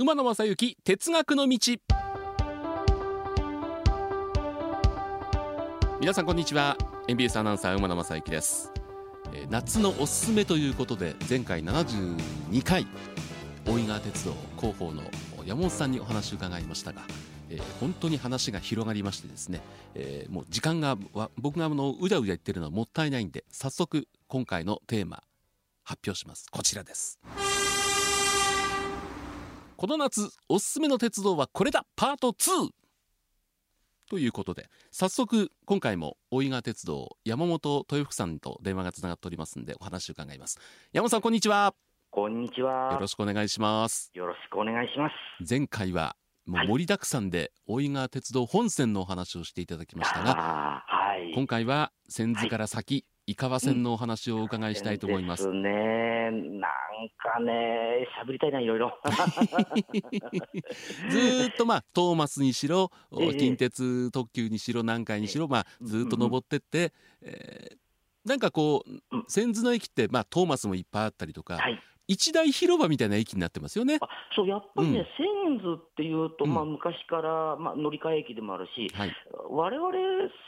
馬野正幸哲学の道。皆さんこんにちは。NBS アナウンサー馬野正幸です。えー夏のおすすめということで前回72回大井川鉄道広報の山本さんにお話を伺いましたが、えー本当に話が広がりましてですね、えーもう時間がわ僕があのうじゃうじゃ言ってるのはもったいないんで早速今回のテーマ発表します。こちらです。この夏おすすめの鉄道はこれだ。パート2ということで早速今回も大井川鉄道山本豊福さんと電話がつながっておりますんでお話を伺います。山本さんこんにちは。こんにちは。よろしくお願いします。よろしくお願いします。前回はもうはい。盛りだくさんで大井川鉄道本線のお話をしていただきましたがはい。今回は千頭から先井川線のお話をお伺いしたいと思いますですね。なんかね、喋りたいな、いろいろ。ずーっとまあトーマスにしろええ近鉄特急にしろ南海にしろまあずーっと登ってって、えーなんかこううん千頭の駅ってまあトーマスもいっぱいあったりとか、はい。一大広場みたいな駅になってますよね。あそう、やっぱりね、うん。千頭っていうと、うん。まあ、昔から、まあ、乗り換え駅でもあるし、はい、我々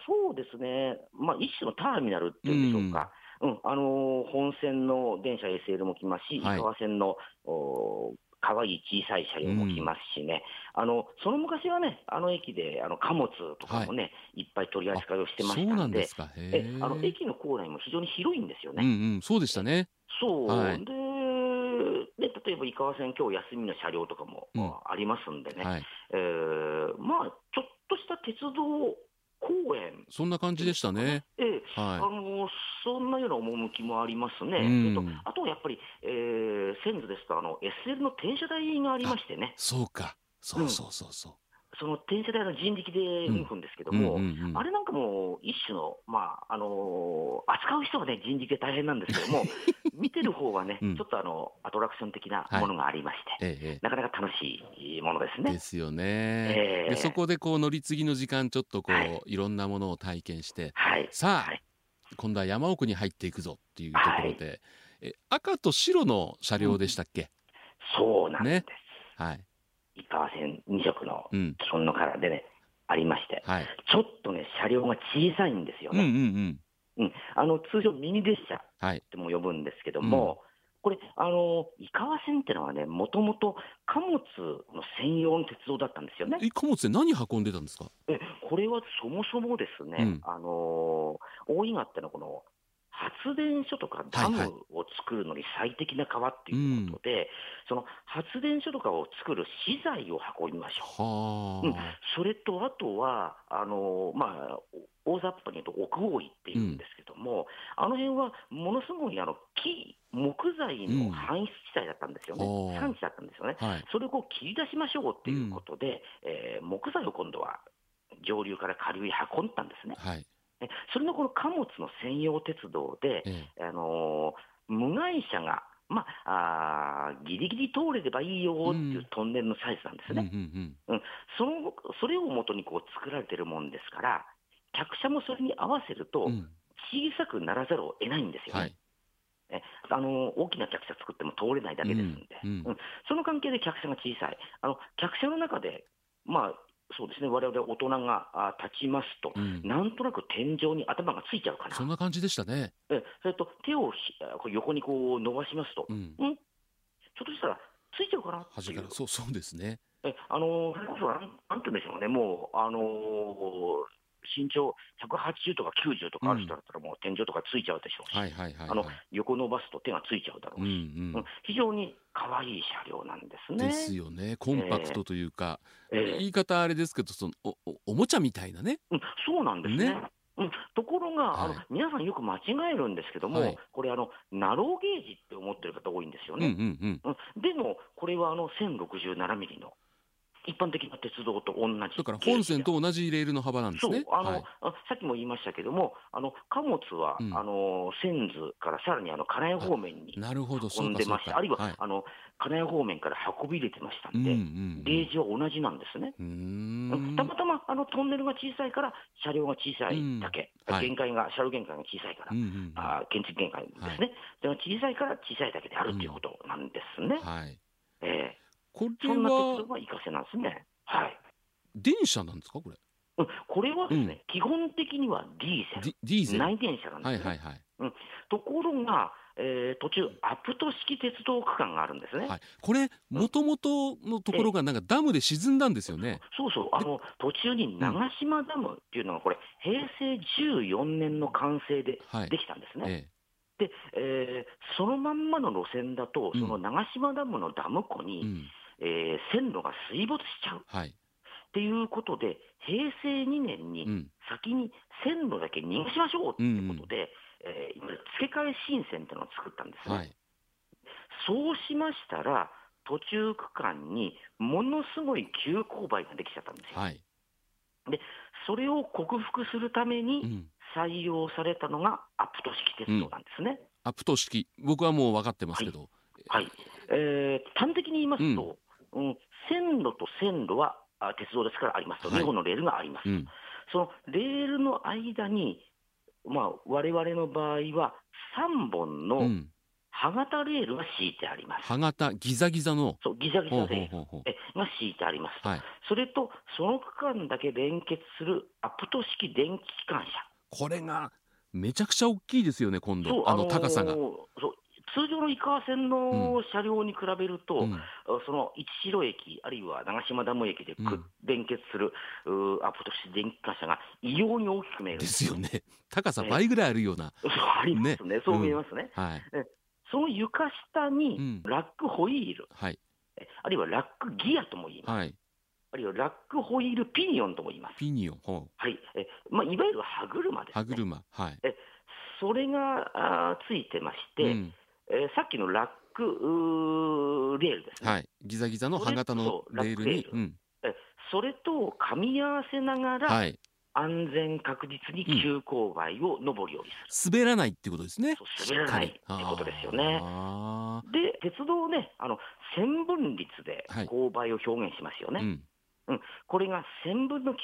そうですね、まあ、一種のターミナルっていうんでしょうか。うん、あのー本線の電車 SL も来ますし、井はい。川線の、おー可愛い小さい車両も来ますしね、あのその昔はね、あの駅であの貨物とかもね、い、っぱい取り扱いをしてましたんんですか。へえあのー駅の構内も非常に広いんですよね。うんうん。そうでしたね。そう、はい。でで、例えば井川線、今日休みの車両とかも、あありますんでね、はい、えーまあ、ちょっとした鉄道公園、そんな感じでしたね。ええ。あはのそんなような趣もありますね、うん。それとあとはやっぱり、えー、千頭ですとあの、SL の転車台がありましてね。い、、そうか。そうそうそうそう。その転車台の人力で動くんですけども、うんうんうんあれなんかも一種の、まああのー扱う人はね、人力で大変なんですけども、見てる方はね、うん。ちょっとあのアトラクション的なものがありまして、えええなかなか楽しいものですえ、ね。で。すよね。ええ。でそこでこう乗り継ぎの時間ちょっとこう、はい。い、ろんなものを体験してはい、さあ、はい。今度は山奥に入っていくぞっていうところで、え赤と白の車両でしたっけ、そうなんです。はい、井川線2色のうん。基本のカラーでね、ありまして、はい、ちょっとね、車両が小さいんですようんうんね。うん。うん。あの通常、ミニ列車はい。とも呼ぶんですけども、これ、あの井川線ってのはね、もともと貨物の専用の鉄道だったんですよね。え貨物で何運んでたんですか？えこれはそもそもですね、うん。あの大井川ってのはこの発電所とかダムはいはい。を作るのに最適な川っていうことで、その発電所とかを作る資材を運びましょう。はあ、うん。それとあとは、あのまあ、大雑把に言うと奥大井っていうんですけども、あの辺はものすごいあの木、木材の搬出地帯だったんですよね、うん。産地だったんですよね。はい、それをこう切り出しましょうっていうことで、えー木材を今度は上流から下流に運んだんですね。はい、えそれのこの貨物の専用鉄道で、ええ、あのー無会社が、まあ、あーギリギリ通れればいいよっていうトンネルのサイズなんですね。んそのそれをもとにこう作られてるもんですから、客車もそれに合わせると小さくならざるを得ないんですよね。はい、えあの大きな客車作っても通れないだけですんで、うんうん。うん。その関係で客車が小さい、あの客車の中で、まあ、そうですね、我々大人があ立ちますと、うん。なんとなく天井に頭がついちゃうかな、そんな感じでしたね。えそれと手をひこう横にこう伸ばしますと、うん、ちょっとしたらついちゃうかな？っていう。そうそうですね。えあのそれこそなん、て言うんでしょうね、もう、あのー身長180とか90とかある人だったら、もう天井とかついちゃうでしょうし、あのはい。横伸ばすと手がついちゃうだろううんし。うんうん非常に可愛い車両なんですね。ですよね。コンパクトというか、ええ言い方あれですけど、そのおおおもちゃみたいなね。うん、そうなんですね。ねうん、ところが、あのはい皆さんよく間違えるんですけども、はいこれあの、ナローゲージって思ってる方多いんですよね。うん。うんでも、これはあの1067ミリの一般的な鉄道と同じ。だから本線と同じレールの幅なんですね。そうあの、はいあさっきも言いましたけども、あの貨物は、うんあの千頭からさらにあの金谷方面になるほど、そ運うん。でました、あるいは、はいあの金谷方面から運び入れてましたうんんで、うんレージは同じなんですね。たまたまあのトンネルが小さいから、車両が小さいだけ、限界が、車両限界が小さいから、うんうんうんあー建築限界ですね、でも小さいから小さいだけであるということなんですね。はい。えこれそんな鉄は道が活かせなんですね。はい。電車なんですかこれ？うんこれはですね、基本的にはディーゼル、ディーゼル内電車なんですね。はいはいはいところが、えー途中、アプト式鉄道区間があるんですね。はい、これもともとのところがなんかダムで沈んだんですよね。そうそう、あの途中に長島ダムっていうのが、これ、平成14年の完成ではいできたんですね。えで、えーそのまんまの路線だと、うんその長島ダムのダム湖に、えうんえー線路が水没しちゃう。はい。っていうことで、平成2年にうん。先に線路だけ逃がしましょうっていうことで、えー今付け替え新線っていうのを作ったんですね。はい。そうしましたら、途中区間にものすごい急勾配ができちゃったんですよ。はい、それを克服するためうにん、採用されたのがアプト式鉄道なんですね。アップト式。僕はもう分かってますけど、はい。えー端的に言いますと、うん。線路と線路はあ鉄道ですからありますと、はい。2本のレールがあります。と、うん。そのレールの間に、まあ我々の場合は3本うのん、歯型レールが敷いてあります。歯型ギザギザの？そうギザギザレールが敷いてあります。と、はい。それとその区間だけ連結するアプト式電気機関車。これがめちゃくちゃ大きいですよね今度。あのー高さが、そう通常の井川線の車両に比べると、うん。その一城駅、あるいは長島ダム駅でく、うん。連結するアプト式電気機関車が異様に大きく見えるんでですすよね。高さ倍ぐらいあるような、そうありますね、そう見えますね。はい。その床下にうん。ラックホイール、はい。えあるいはラックギアとも言います、はい。あるいはラックホイールピニオンとも言います。ピニオン。はい。えまあ、いわゆる歯車です、ね。歯車。はい、それがあーついてまして、うんえーさっきのラックレールですね、はい、ギザギザの歯型のそうレールラックレール。にうん。えそれと噛み合わせながら、はい、安全確実に急勾配を登るようにす滑らないっていうことですね。る、そう滑らないってことですよね。あで、鉄道ね、あの線分率ではい。勾配を表現しますよね、ーうん。これが1000分の90、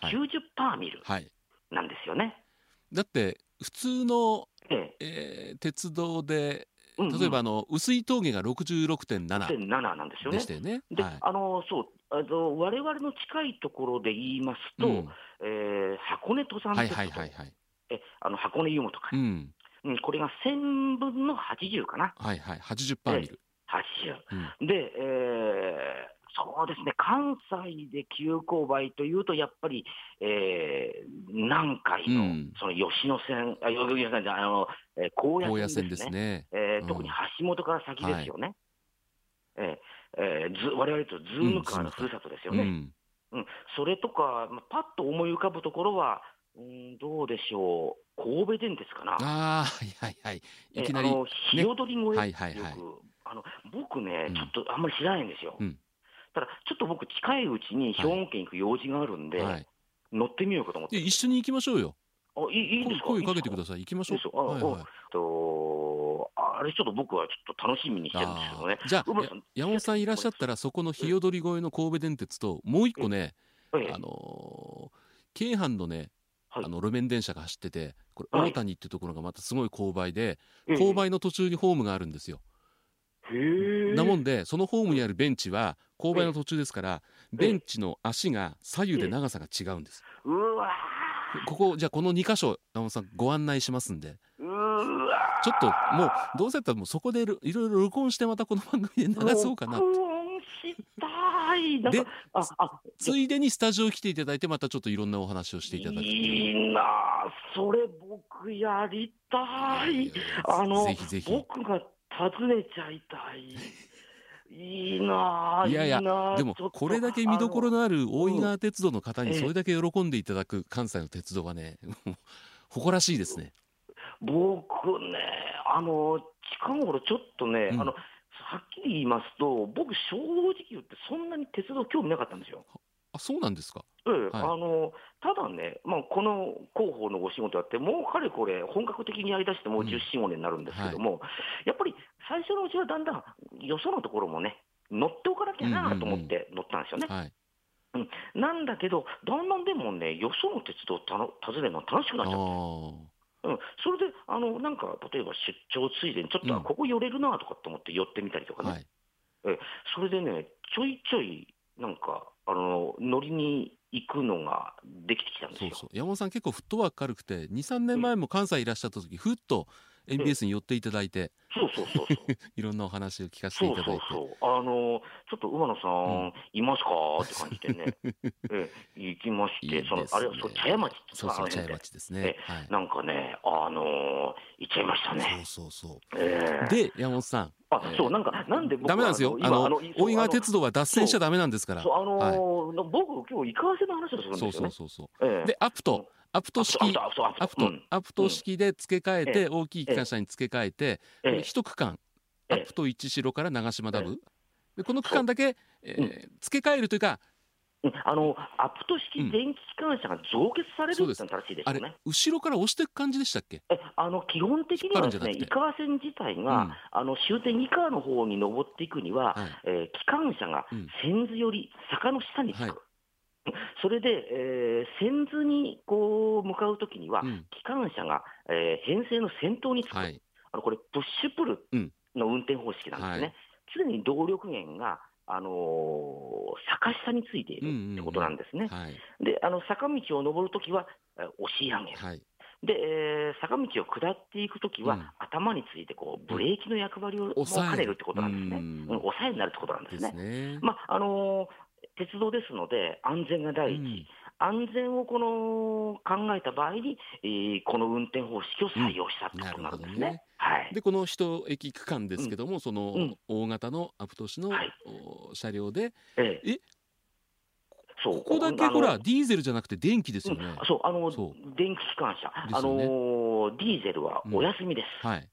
はい。90パーミルはい。なんですよね。だって普通の、ええ。ー鉄道でえうんうん例えばあの薄い峠が66.7 1007なんですよねでし。たよね。で、はいあのそうあの我々の近いところで言いますと、うんえー箱根登山はい鉄道、はいはいはい。えあの箱根湯本から、うん。うん、これが1000分の80かな、はいはい。80パーミル。80。うん。で、えーそうですね、関西で急勾配というと、やっぱり、えー南海の、うんその吉野線、あ吉野線じゃあの、えー高高野野線ですすね。うんえー特に橋本から先ですよね。えーえーず我々とズームカーのふるさとですよね。うん。うん、それとか、まあ、パッと思い浮かぶところは、うん、どうでしょう、神戸電鉄かな。ああ、はいはいはい。いきなり。えーあの日踊り声はいはいはいよくあの僕ね、うんちょっとあんまり知らないんですよ。うんただ、ちょっと僕、近いうちに兵庫県行く用事があるんで、はい。乗ってみようかと思って。で一緒に行きましょうよ。あいいいいんですか？声声かけてくだささい。行きましょいいですかあう。はいはい。とあれ、ちょっと僕はちょっと楽しみにしてるんですけどね。じゃあ山本さんいらっしゃったらそこの日踊り越えの神戸電鉄ともう一個ね、ええあのー京阪のね、はいあの路面電車が走っててこれはい大谷っていうところがまたすごい勾配で、ええ勾配の途中にホームがあるんですよ。なもんでそのホームにあるベンチは勾配の途中ですからベンチの足が左右で長さが違うんです。うわここじゃあこの2箇所山本さんご案内しますんで。ーうわー。ちょっともうどうせだったらもうそこでいろいろ録音してまたこの番組で流そうかな録音したい。でついでにスタジオ来ていただいてまたちょっといろんなお話をしていただく。いいなあそれ僕やりたい。あのぜひぜひ。僕が訪ねちゃいたい。いいなあいやいやでもこれだけ見どころのある大井川鉄道の方にええそれだけ喜んでいただく関西の鉄道はね 誇らしいですね。僕ね、あの近頃ちょっとね、うんあのはっきり言いますと、僕、正直言って、そんなに鉄道興味なかったんですよ。あそうなんですか？ええはいあのただね、まあ、この広報のお仕事やって、もうかれこれ、本格的にやりだしてもううん14、5年になるんですけども、やっぱり最初のうちはだんだん、よそのところもね、乗っておかなきゃなと思って乗ったんですよね。はい。なんだけど、だんだんでもね、よその鉄道をたの訪ねるの楽しくなあっちゃって、あうん、それで、あのなんか、例えば出張ついでに、ちょっと、うん。あここ寄れるなとかって思って寄ってみたりとかね、はい。それでね、ちょいちょい、なんか、あの乗りに行くのができてきたんですよ。そうそう。山本さん結構フットワーク軽くて23年前も関西いらっしゃった時ふっと MBS に寄っていただいて。そうそうそうそう。いろんなお話を聞かせていそうただいうて。そそう。あのちょっと馬野さん、うん。いますか？って感じでね、ええ行きまして、いいね。そのあれはそう茶屋町ってそうそう茶屋町ですね。はい。なんかね、あの行っちゃいましたね。そうそうそええ。うで山本さん。あえーそうなんかなんで僕ダメなんですよ。あ今のそう大井川鉄道は脱線しちゃダメなんですから。そうあのはい。ー僕今日イカワセの話をするんですそうよね。そうそう。そええ。うでアプトアプト式アプトアプトアプアプト、アプト式で付け替えて、ええ大きい機関車に付け替えて、え一区間、ええ。アプト一城から長島ダム、えでこの区間だけ、えー付け替えるというかうん。あのアプト式電気機関車が増決されるって正しいですあれよね。後ろから押していく感じでしたっけ？えあの基本的にはですね、井川線自体が、うん。あの終点以下の方に登っていくには、はい。えー機関車がうん。線図より坂の下につく、はい それで、えー線図にこう向かうときには、うん。機関車が、えー編成の先頭につく、はい。あのこれ、プッシュプルうん。の運転方式なんですね。はい。常に動力源が、あのー坂下についているってことなんですね。はい。であの坂道を登るときは、えー押し上げる。はい。で、えー坂道を下っていくときは、うん。頭についてこうブレーキの役割を兼ねるってことなんですね。ううんん、抑えになるってことなんでですすね。ね。まああのー鉄道ですので、安全が第一、うん。安全をこの考えた場合に、えーこの運転方式を採用したってことになるんですね。うんね。はい、でこの一駅区間ですけども、そのうん。大型のアプト市の、はい。お車両でええ。え？そう。ここだけほらディーゼルじゃなくて電気ですよね、うん。そう。あのそ電気機関車、ねあのーディーゼルはお休みです。はい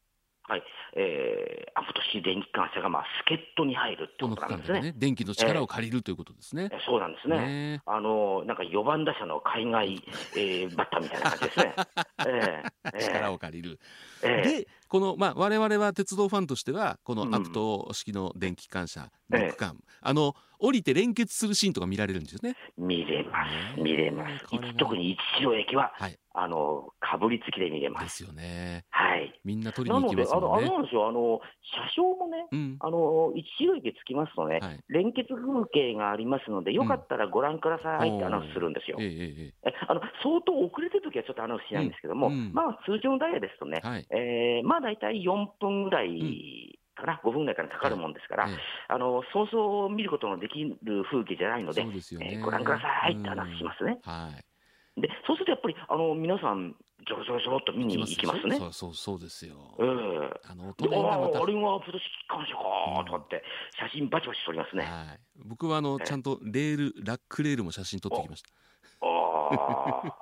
えーアプト式電気機関車が、まあ、助っ人に入るってことなんですね。ね電気の力を借りるということですねえ。そうなんですね。ねあのなんか4番打者の海外、えーバッターみたいな感じですね。ええええ力を借りる。ええでこのまあ我々は鉄道ファンとしてはこうんのアプト式の電気機関車の区間、あの降りて連結するシーンとか見られるんですよね。見れまねす、見れます。特に一城駅は、はいあのかぶりつきで見れま。ですすよね。はい。みんな取りなに行きま、すのであの、もんね。あれなんですよ、あの車掌もね、うん。あの一城駅着きますとね、はい。連結風景がありますので、よかったらご覧くださいってアナウンスするんですよ。ええええあの相当遅れてるときはちょっとアナウンスしないんですけども、うんうんまあ通常のダイヤですとねえ、はい。えーまあ大体4分ぐらいかな、5分ぐらいからかかるもんですから、ええあのそうそう見ることのできる風景じゃないので、でね。えーご覧くださいって話しますね。うんはい。でそうするとやっぱりあの皆さん、じょろじょろじょろっと見に行きますね。そうそうそうですよ。ええあのであ音がまたあ、あれがプロ式機関車かとかって、写真バチバチ撮りますね。はい。僕はあのええちゃんとレールラックレールも写真撮ってきました。ああ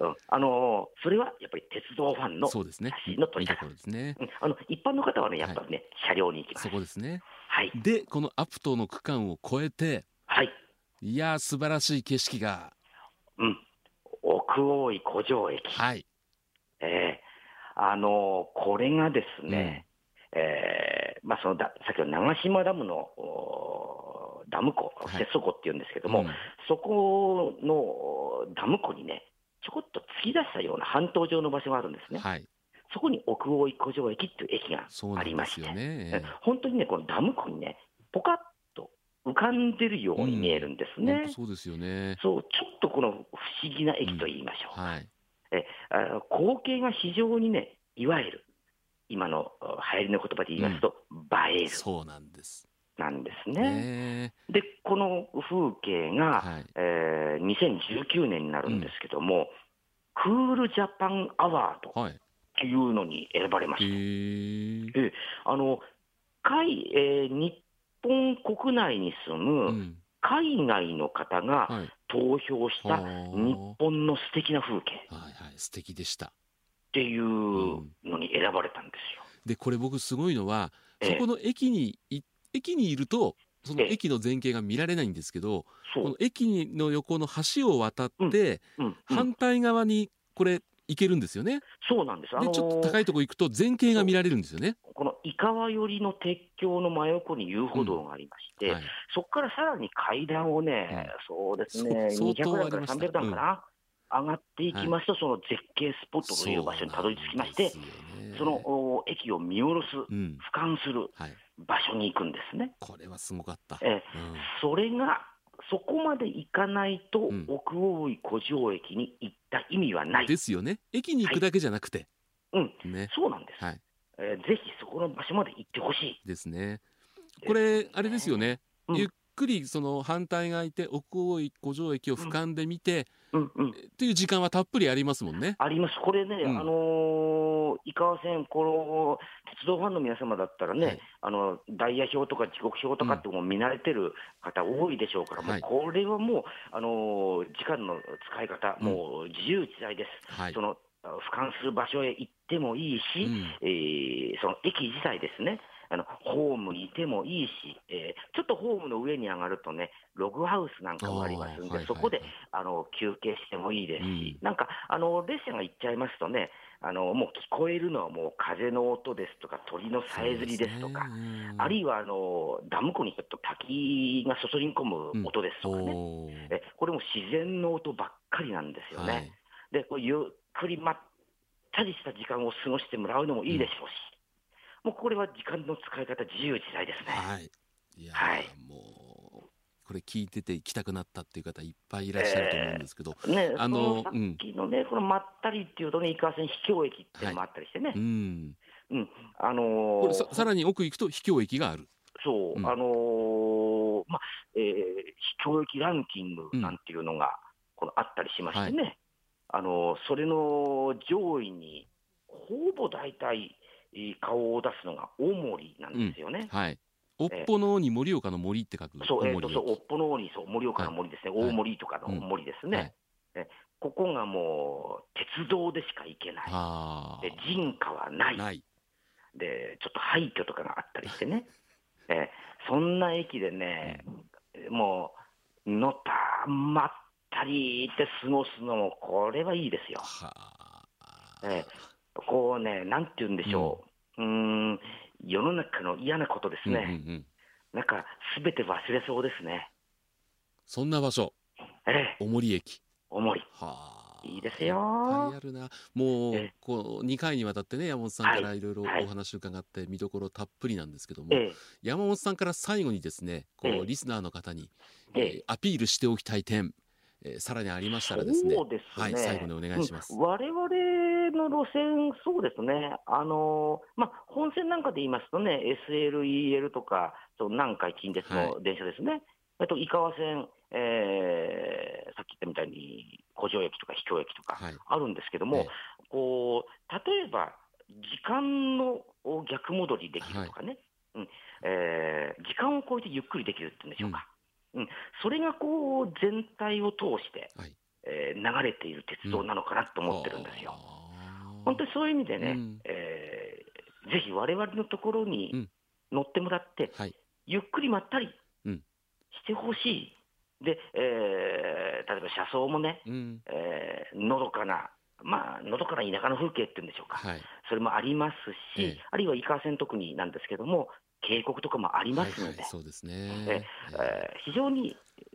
うん。あのそれはやっぱり鉄道ファンのそうですね。写真の撮り方。いいところですね。うん。あの一般の方はね、やっぱりね、車両に行きます。そ。こですね。はい、でこのアプトの区間を越えてはい、いやー素晴らしい景色が。うん、奥大井古城駅、はい。えーあのこれがですね、えーまあ、そのださっきの長島ダムのおダム湖、はい。接湖っていうんですけども、うん。そこのダム湖にね、ちょこっと突き出したような半島状の場所があるんですね。はい。そこに奥大井古城駅っていう駅がそうなんですよね。え本当にね、このダム湖にね、ポカッと浮かんでるように見えるんです本ね。当そうですよね。そう、ちょっとこの不思議な駅と言いましょう。はい。えあ光景が非常にね、いわゆる、今のあ流行りの言葉で言いますと、映えるそうなんです。なんですね。ねで、この風景が、はい。えー2019年になるんですけども、クールジャパンアワードはい。というのに選ばれまへした。ーあの海えー日本国内に住うむん。海外の方がはい。投票したはあ日本の素敵な風景はいはい素敵でした。っていうのに選ばれたんですよ。でこれ僕すごいのはええそこの駅にい駅にいるとそのええ駅の前景が見られないんですけどこの。駅の横の橋を渡ってうんうん反対側にこれ行けるんですよね。そうなんです。あのでちょっと高いとこ行くと前景が見られるんですよね。この井川寄りの鉄橋の真横に遊歩道がありまして、はい。そこからさらに階段をね、そうですね、そう相当200段からありました300段かな、上がっていきますと、その絶景スポットという場所にたどり着きまして、そねそのお駅を見下ろす、うん俯瞰する、はい場所に行くんですね。これはすごかった。えうんそれがそこまで行かないと、うん奥大井古城駅に行った意味はない。ですよね。駅に行くだけじゃなくて。うん、ね。そうなんです。はい。えーぜひそこの場所まで行ってほしい。ですね。これ、あれですよね。うんゆっくりその反対側いて奥大井古城駅を俯瞰で見て、うんうん。っていう時間はたっぷりありますもんね。あります。これね、うんあのー井川線、この鉄道ファンの皆様だったらね、はいあのダイヤ表とか時刻表とかってもう見慣れてる方多いでしょうから、はいもうこれはもう、あのー時間の使い方、うんもう自由自在です。はいそ。のあ俯瞰する場所へ行ってもいいし、うんえーその駅自体ですね、あのホームにいてもいいし、えーちょっとホームの上に上がるとね、ログハウスなんかもありますんで、そこであの休憩してもいいですし、うなんかあの列車が行っちゃいますとね、あのもう聞こえるのはもう風の音ですとか、鳥のさえずりですとか、ね。あるいはあのダム湖にちょっと滝が注ぎ込む音ですとかね、おー。えこれも自然の音ばっかりなんですよね。はい。でこうゆっくりまったりした時間を過ごしてもらうのもいいでしょうし、もうこれは時間の使い方、自由自在ですね。はい。いやー、はい。もうこれ聞いてて行きたくなったっていう方いっぱいいらっしゃると思うんですけど、ね、あのさっきのね、このまったりっていうとね、井川線秘境駅っていうのもあったりしてね、うん、うん、あのーこれささらに奥行くと秘境駅がある。そう、うん。あのーまあ、えー、秘境駅ランキングなんていうのが、このあったりしましてね、あのーそれの上位に、ほぼ大体、えー顔を出すのが大森なんですよね。はい。おっぽのに盛岡の森って書く。そう、えー、とそう、おっぽの方に、そう、盛岡の森ですね、はい大森とかの森ですね、はいえここがもう、鉄道でしか行けない、あで人家はないない。で、ちょっと廃墟とかがあったりしてね、えそんな駅でね、もう、のたまったりって過ごすのも、これはいいですよ。はあ。えこうね、なんて言うんでしょう、うーん、世の中の嫌なことですうんうんうね、ん。なんか、すべて忘れそうですね。そんな場所、ええ、お森駅。重い。はあ。いいですよ。いっぱいあるな。もうええ、こう、2回にわたってね、山本さんからはい。いろいろはい。お話を伺って、見どころたっぷりなんですけども、ええ、山本さんから最後にですね、こう、ええ。リスナーの方に、ええ。えーアピールしておきたい点、えーさらにありましたらですね、そうですね。はい、最後にお願いします。うん。我々の路線、そうですね、あのまあ、本線なんかで言いますとね、SL、EL とか、そう南海近鉄の電車ですね、あと井川線、えーさっき言ったみたいに古城駅とか秘境駅とかはい。あるんですけども、ええ。こう例えば時間の逆戻りできるとかね、うん。えー時間を超えてゆっくりできるっていうんでしょうか、うんそれがこう全体を通して、はいえー流れている鉄道なのかなと思ってるんですよ。あー本当にそういう意味でね、うんえーぜひ我々のところうにん乗ってもらって、はい。ゆっくりまったりうんしてほしい。で、えー例えば車窓もね、うん。えーのどかな、まあ、のどかな田舎の風景っていうんでしょうか、はい。それもありますし、ええあるいは井川線特になんですけども、渓谷とかもありますので、そうですね。ええー。非常にえー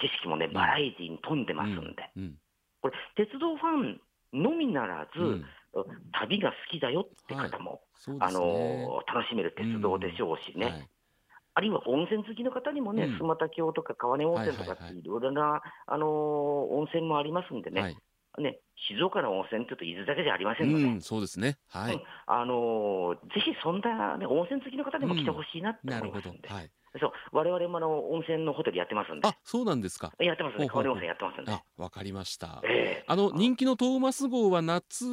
景色もね、バラエティーに富んでますんで、うん。これ、鉄道ファンのみならず、うん。旅が好きだよって方も、あ。のー楽しめる鉄道でしょうしね、はい。あるいは温泉好きの方にもね、うん。須俣峡とか川根温泉とかっていろいろな、あのー温泉もありますんでね、はい。ね静岡の温泉っていうと伊豆だけじゃありませんので、うん、そうですね。はい。うんあのーぜひそんな、ね、温泉好きの方にも来てほしいなってなるほど思いますんで、。はい。そう我々もあの温泉のホテルやってますんであ、、そうなんですか。やってますね、ほうほうほう川根温泉やってますんであ、、わかりました。ええあの人気のトーマス号は夏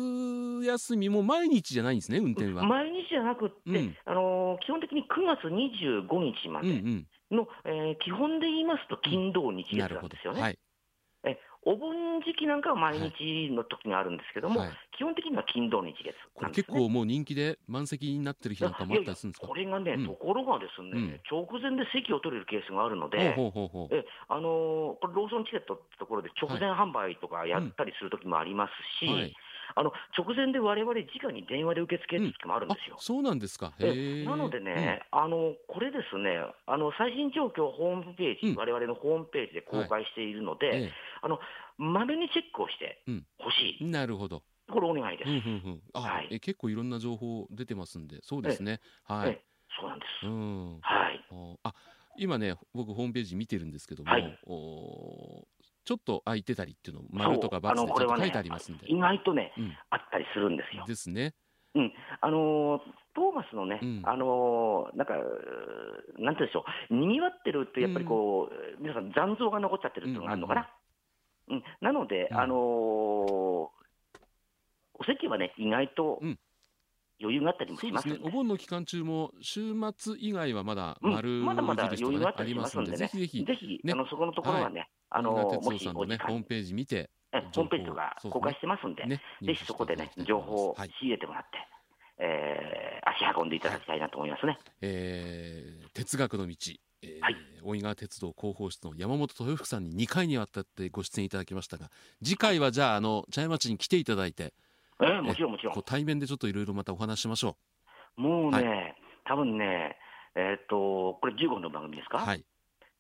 休みも毎日じゃないんですね、運転は。毎日じゃなくって、うんあのー基本的に9月25日まうんうでん。の、えー基本で言いますと、金土日月なるほどなんですよ。ね。はい。えお盆時期なんかは毎日の時があるんですけども、はい基本的には金土日月これ。結構もう人気で満席になってる日なんかもあったりするんですか？これがね、うんところがですね、直前で席を取れるケースがあるので、ほうほうほうほう。えあのーこれ、ローソンチケットってところで直前販売とかやったりする時もありますし、はい。あの直前で我々直に電話で受付って時もあるんあですよ。、そうなんですか。なのでね、あのこれですね、あの最新状況をホームページ、うん我々のホームページで公開しているのうん。で、えまめにチェックをしてうんほしい、えなるほど。これお願いです。うんうんうん。あ、はいえ結構いろんな情報出てますんで、そうですね。はい。えそうなんです。うんはい。おあ今ね僕ホームページ見てるんですけども、はいおちょっと空いてたりっていうの丸とかそうあ×でちょっと書いてありますんで、意外とね、うん。あったりするんですよ。ですね。あのートーマスのね、うん。あのーなんか、なんていうんでしょう、にぎわってると、やっぱりこう、皆さん、残像が残っちゃってるっていうのがあるのかな。うんなので、うん。あのーお席はね、意外とうん。余裕があったりもしますんで、ですね。お盆の期間中も週末以外はまだうん。丸まだまだ余裕があったありしますすんでねぜひぜひ。ぜひ、ね。あのそこのところはね、あの大ーもしねホームページ見てえホームページと情か公開してますんで、ねぜひそこでね、情報をはい。仕入れてもらって、えー足運んでいただきたいなと思いますね。えー哲学の道、えーはい。大井川鉄道広報室の山本豊福さんに2回にわたってご出演いただきましたが次回はじゃああの茶屋町に来ていただいてえーもちろんもちろん。対面でちょっといろいろまたお話ししましょもうね、は多分ね、えーっと、これ15分の番組ですか、うはい、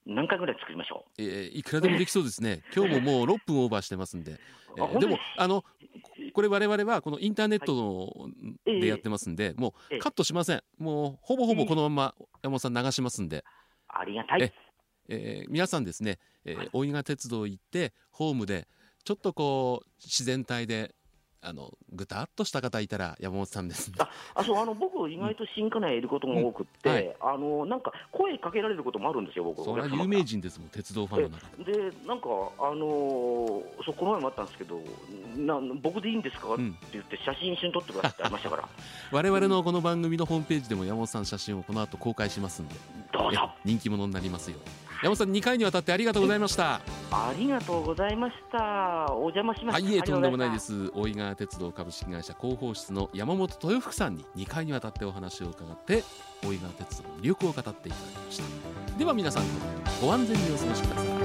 何回ぐらい作りましょえーいくらでもできそうですね。今日ももう6分オーバーしてますんで、えーでもあのこれ我々はこのインターネットのええでやってますんで、もええうカットしません。もうほぼほぼこのまま山本さん流しますんで、う。ありがたい。え。えー皆さんですね、えー大井川鉄道行ってホームでちょっとこう自然体であのぐたっとした方いたら山本さんですね。ああそうあの僕、意外と新家内いることが多くって、うん。はい。あのなんか声かけられることもあるんですよ、僕、それは有名人ですもん鉄道ファンの中で。で、なんか、あのーそうこの前もあったんですけど、な僕でいいんですか、うん。って言って、写真一緒に撮ってくださいってありましたから、我々のこの番組のホームページでも山本さんの写真をこの後公開しますんでえどうぞ、人気者になりますよ山本さん2回にわたってありがとうございました。ありがとうございました、お邪魔しました。はいいえとんでもないです。大井川鉄道株式会社広報室の山本豊福さんに2回にわたってお話を伺って大井川鉄道の魅力を語っていただきました。では皆さんご安全にお過ごしください